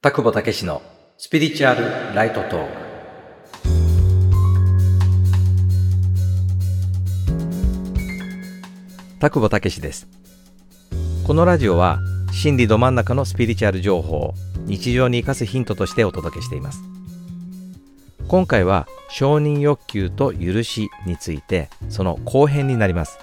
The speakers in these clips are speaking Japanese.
田久保武史のスピリチュアルライトトーク。田久保武史です。このラジオは心理ど真ん中のスピリチュアル情報を日常に生かすヒントとしてお届けしています。今回は承認欲求と許しについてその後編になります。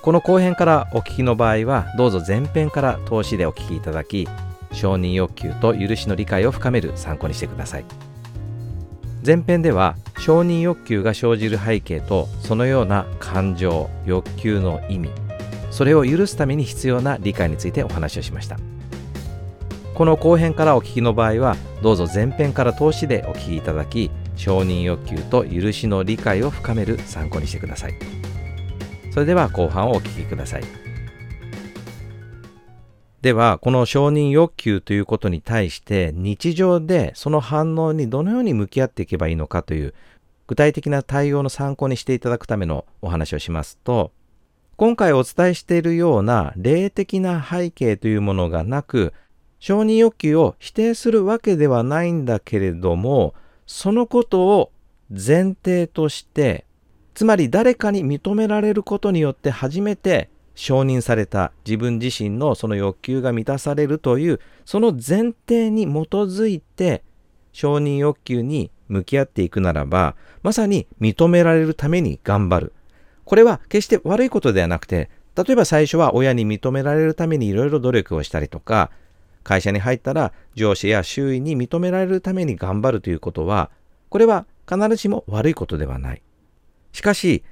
この後編からお聞きの場合はどうぞ前編から通しでお聞きいただき承認欲求と許しの理解を深める参考にしてください。前編では承認欲求が生じる背景とそのような感情欲求の意味それを許すために必要な理解についてお話をしました。この後編からお聞きの場合はどうぞ前編から通しでお聞きいただき承認欲求と許しの理解を深める参考にしてください。それでは後半をお聞きください。ではこの承認欲求ということに対して日常でその反応にどのように向き合っていけばいいのかという具体的な対応の参考にしていただくためのお話をしますと今回お伝えしているような霊的な背景というものがなく承認欲求を否定するわけではないんだけれどもそのことを前提としてつまり誰かに認められることによって初めて承認された自分自身のその欲求が満たされるというその前提に基づいて承認欲求に向き合っていくならばまさに認められるために頑張る。これは決して悪いことではなくて例えば最初は親に認められるためにいろいろ努力をしたりとか会社に入ったら上司や周囲に認められるために頑張るということはこれは必ずしも悪いことではない。しかし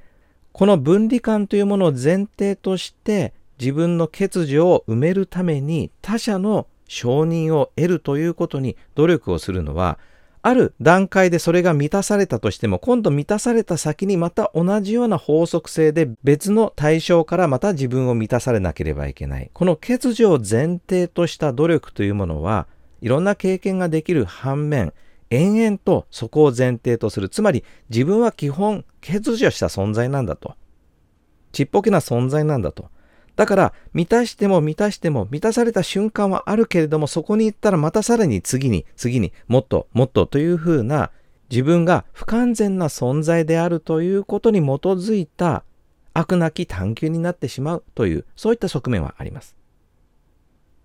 この分離感というものを前提として自分の欠如を埋めるために他者の承認を得るということに努力をするのはある段階でそれが満たされたとしても今度満たされた先にまた同じような法則性で別の対象からまた自分を満たされなければいけない。この欠如を前提とした努力というものはいろんな経験ができる反面延々とそこを前提とする。つまり自分は基本欠如した存在なんだと。ちっぽけな存在なんだと。だから満たしても満たしても満たされた瞬間はあるけれどもそこに行ったらまたさらに次に次にもっともっとというふうな自分が不完全な存在であるということに基づいた悪なき探求になってしまうというそういった側面はあります。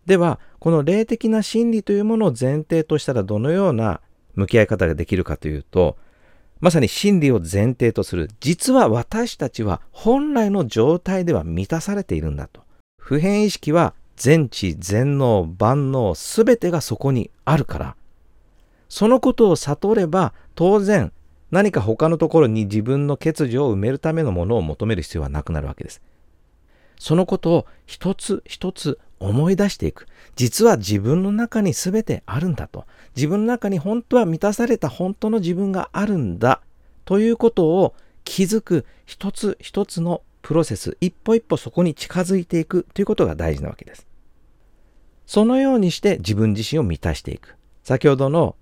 ではこの霊的な真理というものを前提としたらどのような向き合い方ができるかというとまさに真理を前提とする。実は私たちは本来の状態では満たされているんだと。普遍意識は全知全能万能すべてがそこにあるから。そのことを悟れば当然何か他のところに自分の欠如を埋めるためのものを求める必要はなくなるわけです。そのことを一つ一つ思い出していく。実は自分の中に全てあるんだと。自分の中に本当は満たされた本当の自分があるんだ。ということを気づく一つ一つのプロセス。一歩一歩そこに近づいていく。ということが大事なわけです。そのようにして自分自身を満たしていく。先ほどの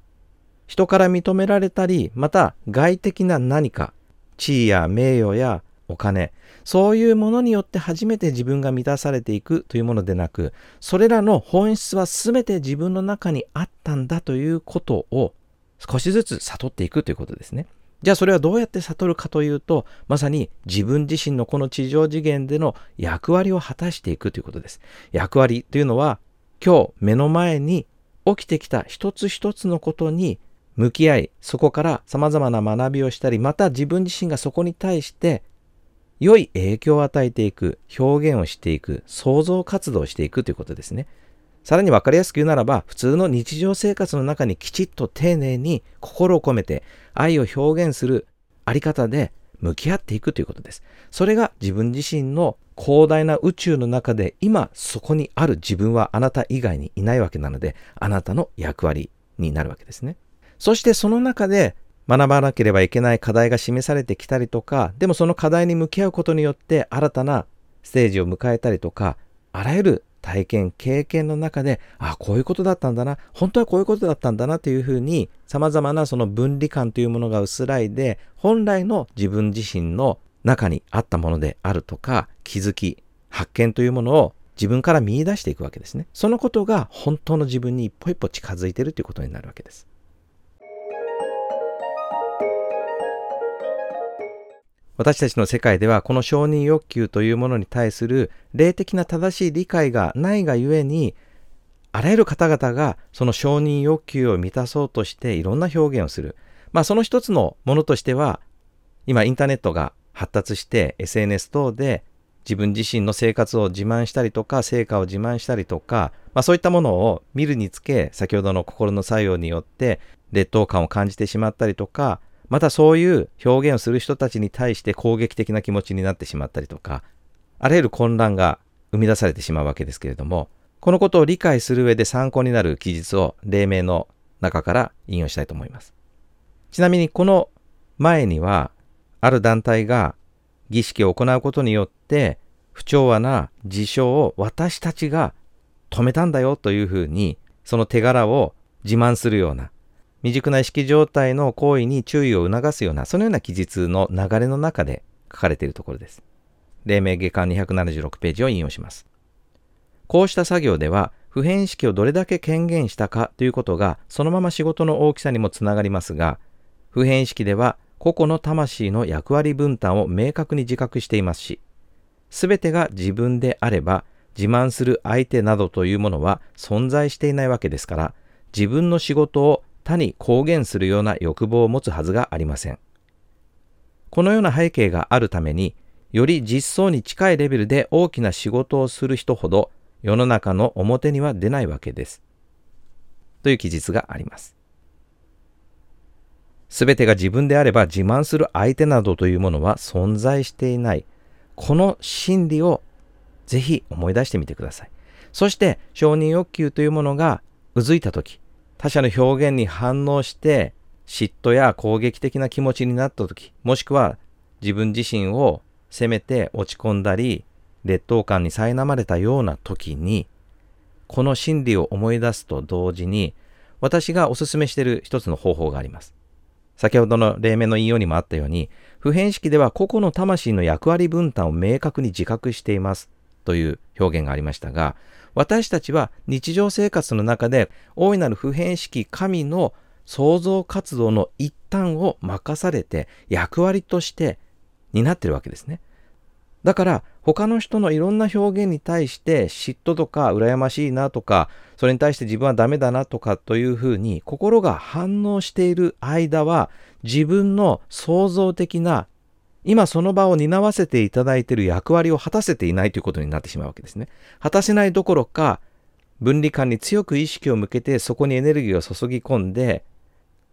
人から認められたりまた外的な何か地位や名誉やお金そういうものによって初めて自分が満たされていくというものでなくそれらの本質は全て自分の中にあったんだということを少しずつ悟っていくということですね。じゃあそれはどうやって悟るかというとまさに自分自身のこの地上次元での役割を果たしていくということです。役割というのは今日目の前に起きてきた一つ一つのことに向き合いそこから様々な学びをしたりまた自分自身がそこに対して良い影響を与えていく、表現をしていく、創造活動をしていくということですね。さらに分かりやすく言うならば、普通の日常生活の中にきちっと丁寧に心を込めて愛を表現するあり方で向き合っていくということです。それが自分自身の広大な宇宙の中で今そこにある自分はあなた以外にいないわけなので、あなたの役割になるわけですね。そしてその中で学ばなければいけない課題が示されてきたりとかでもその課題に向き合うことによって新たなステージを迎えたりとかあらゆる体験経験の中であこういうことだったんだな本当はこういうことだったんだなというふうにさまざまなその分離感というものが薄らいで本来の自分自身の中にあったものであるとか気づき発見というものを自分から見出していくわけですね。そのことが本当の自分に一歩一歩近づいているということになるわけです。私たちの世界ではこの承認欲求というものに対する霊的な正しい理解がないがゆえにあらゆる方々がその承認欲求を満たそうとしていろんな表現をする。まあその一つのものとしては今インターネットが発達して SNS 等で自分自身の生活を自慢したりとか成果を自慢したりとか、まあ、そういったものを見るにつけ先ほどの心の作用によって劣等感を感じてしまったりとかまたそういう表現をする人たちに対して攻撃的な気持ちになってしまったりとか、あらゆる混乱が生み出されてしまうわけですけれども、このことを理解する上で参考になる記述を黎明の中から引用したいと思います。ちなみにこの前には、ある団体が儀式を行うことによって、不調和な事象を私たちが止めたんだよというふうに、その手柄を自慢するような、未熟な意識状態の行為に注意を促すような、そのような記述の流れの中で書かれているところです。黎明下巻276ページを引用します。こうした作業では、普遍意識をどれだけ権限したかということが、そのまま仕事の大きさにもつながりますが、普遍意識では、個々の魂の役割分担を明確に自覚していますし、すべてが自分であれば、自慢する相手などというものは存在していないわけですから、自分の仕事を他に公言するような欲望を持つはずがありません。このような背景があるために、より実相に近いレベルで大きな仕事をする人ほど世の中の表には出ないわけです。という記述があります。すべてが自分であれば自慢する相手などというものは存在していない。この心理をぜひ思い出してみてください。そして承認欲求というものがうずいたとき、他者の表現に反応して嫉妬や攻撃的な気持ちになった時もしくは自分自身を責めて落ち込んだり劣等感に苛まれたような時にこの心理を思い出すと同時に私がお勧めしている一つの方法があります。先ほどの例名の引用にもあったように普遍式では個々の魂の役割分担を明確に自覚していますという表現がありましたが私たちは日常生活の中で大いなる普遍式神の創造活動の一端を任されて役割として担ってるわけですね。だから他の人のいろんな表現に対して嫉妬とか羨ましいなとかそれに対して自分はダメだなとかというふうに心が反応している間は自分の創造的な今その場を担わせていただいている役割を果たせていないということになってしまうわけですね。果たせないどころか、分離感に強く意識を向けてそこにエネルギーを注ぎ込んで、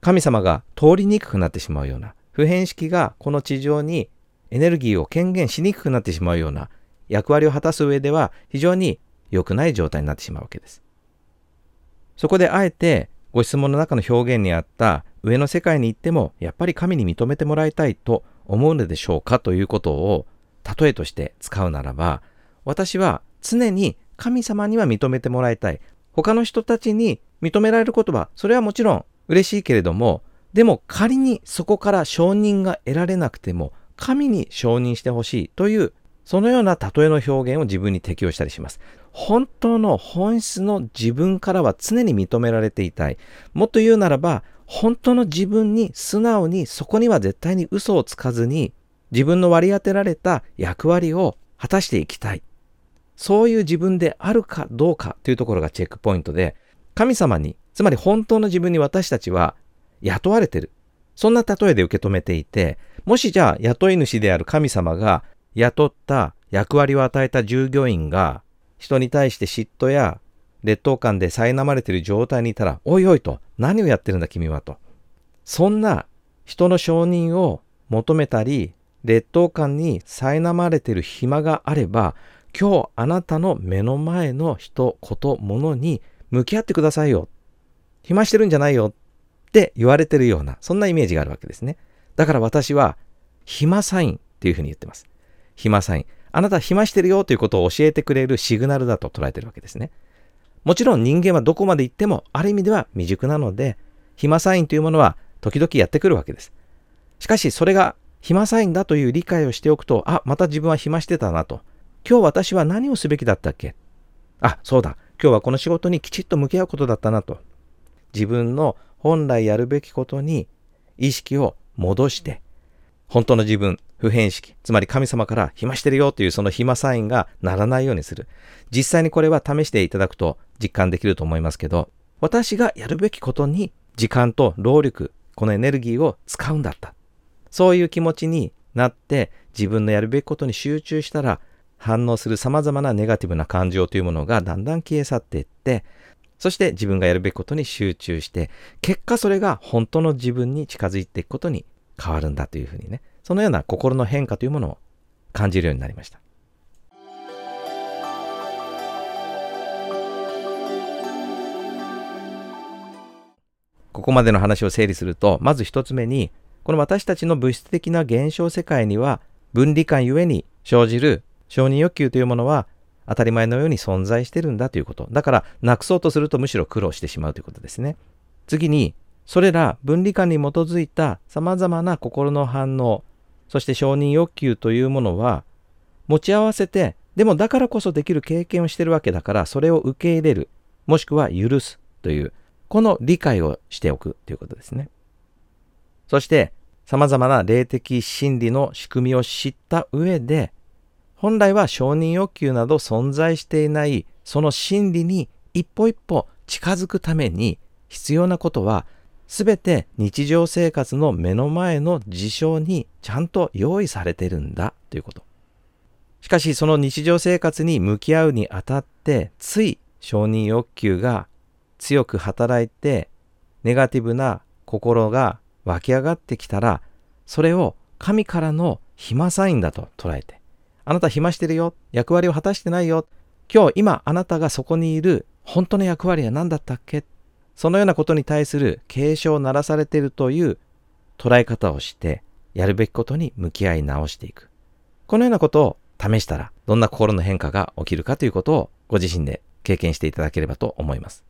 神様が通りにくくなってしまうような、普遍式がこの地上にエネルギーを権限しにくくなってしまうような役割を果たす上では非常に良くない状態になってしまうわけです。そこであえてご質問の中の表現にあった上の世界に行ってもやっぱり神に認めてもらいたいと思うのでしょうかということを例えとして使うならば私は常に神様には認めてもらいたい他の人たちに認められる言葉それはもちろん嬉しいけれどもでも仮にそこから承認が得られなくても神に承認してほしいというそのような例えの表現を自分に適用したりします。本当の本質の自分からは常に認められていたい。もっと言うならば、本当の自分に素直にそこには絶対に嘘をつかずに自分の割り当てられた役割を果たしていきたい。そういう自分であるかどうかというところがチェックポイントで、神様に、つまり本当の自分に私たちは雇われてる。そんな例えで受け止めていて、もしじゃあ雇い主である神様が雇った役割を与えた従業員が人に対して嫉妬や劣等感で苛まれている状態にいたら、おいおいと、何をやってるんだ君はと。そんな人の承認を求めたり、劣等感に苛まれている暇があれば、今日あなたの目の前の人、こと、物に向き合ってくださいよ。暇してるんじゃないよって言われてるような、そんなイメージがあるわけですね。だから私は、暇サインっていうふうに言ってます。暇サイン。あなた暇してるよということを教えてくれるシグナルだと捉えてるわけですね。もちろん人間はどこまで行ってもある意味では未熟なので、暇サインというものは時々やってくるわけです。しかしそれが暇サインだという理解をしておくと、あ、また自分は暇してたなと。今日私は何をすべきだったっけ？あ、そうだ。今日はこの仕事にきちっと向き合うことだったなと。自分の本来やるべきことに意識を戻して、本当の自分、普遍意識、つまり神様から暇してるよというその暇サインがならないようにする。実際にこれは試していただくと実感できると思いますけど、私がやるべきことに時間と労力、このエネルギーを使うんだった。そういう気持ちになって自分のやるべきことに集中したら反応する様々なネガティブな感情というものがだんだん消え去っていって、そして自分がやるべきことに集中して、結果それが本当の自分に近づいていくことに変わるんだというふうにね、そのような心の変化というものを感じるようになりました。ここまでの話を整理すると、まず一つ目に、この私たちの物質的な現象世界には、分離感ゆえに生じる承認欲求というものは当たり前のように存在してるんだということ。だから、なくそうとするとむしろ苦労してしまうということですね。次に、それら分離感に基づいた様々な心の反応、そして承認欲求というものは、持ち合わせて、でもだからこそできる経験をしてるわけだから、それを受け入れる、もしくは許すという、この理解をしておくということですね。そして、様々な霊的真理の仕組みを知った上で、本来は承認欲求など存在していないその真理に一歩一歩近づくために必要なことは全て日常生活の目の前の事象にちゃんと用意されてるんだということ。しかしその日常生活に向き合うにあたってつい承認欲求が強く働いてネガティブな心が湧き上がってきたらそれを神からの暇サインだと捉えてあなた暇してるよ。役割を果たしてないよ。今日、今、あなたがそこにいる本当の役割は何だったっけそのようなことに対する警鐘を鳴らされているという捉え方をして、やるべきことに向き合い直していく。このようなことを試したら、どんな心の変化が起きるかということをご自身で経験していただければと思います。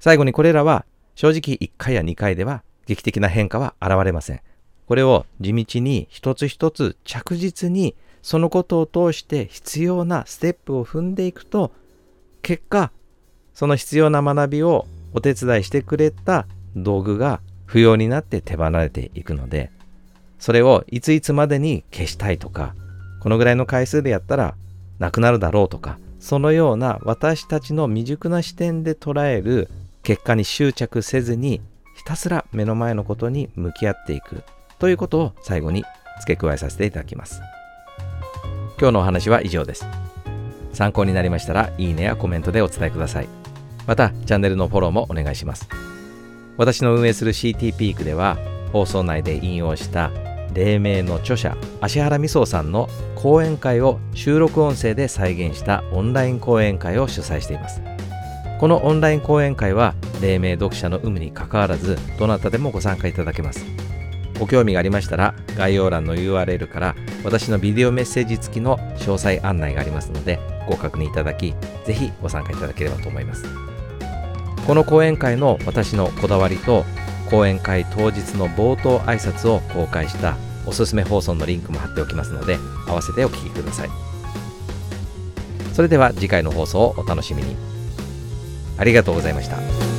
最後にこれらは正直1回や2回では劇的な変化は現れません。これを地道に一つ一つ着実にそのことを通して必要なステップを踏んでいくと結果その必要な学びをお手伝いしてくれた道具が不要になって手放れていくのでそれをいついつまでに消したいとかこのぐらいの回数でやったらなくなるだろうとかそのような私たちの未熟な視点で捉える結果に執着せずにひたすら目の前のことに向き合っていくということを最後に付け加えさせていただきます。今日のお話は以上です。参考になりましたら、いいねやコメントでお伝えください。また、チャンネルのフォローもお願いします。私の運営する CT ピークでは、放送内で引用した黎明の著者、芦原美荘さんの講演会を収録音声で再現したオンライン講演会を主催しています。このオンライン講演会は、黎明読者の有無にかかわらず、どなたでもご参加いただけます。ご興味がありましたら概要欄の URL から私のビデオメッセージ付きの詳細案内がありますのでご確認いただきぜひご参加いただければと思いますこの講演会の私のこだわりと講演会当日の冒頭挨拶を公開したおすすめ放送のリンクも貼っておきますので合わせてお聴きくださいそれでは次回の放送をお楽しみにありがとうございました。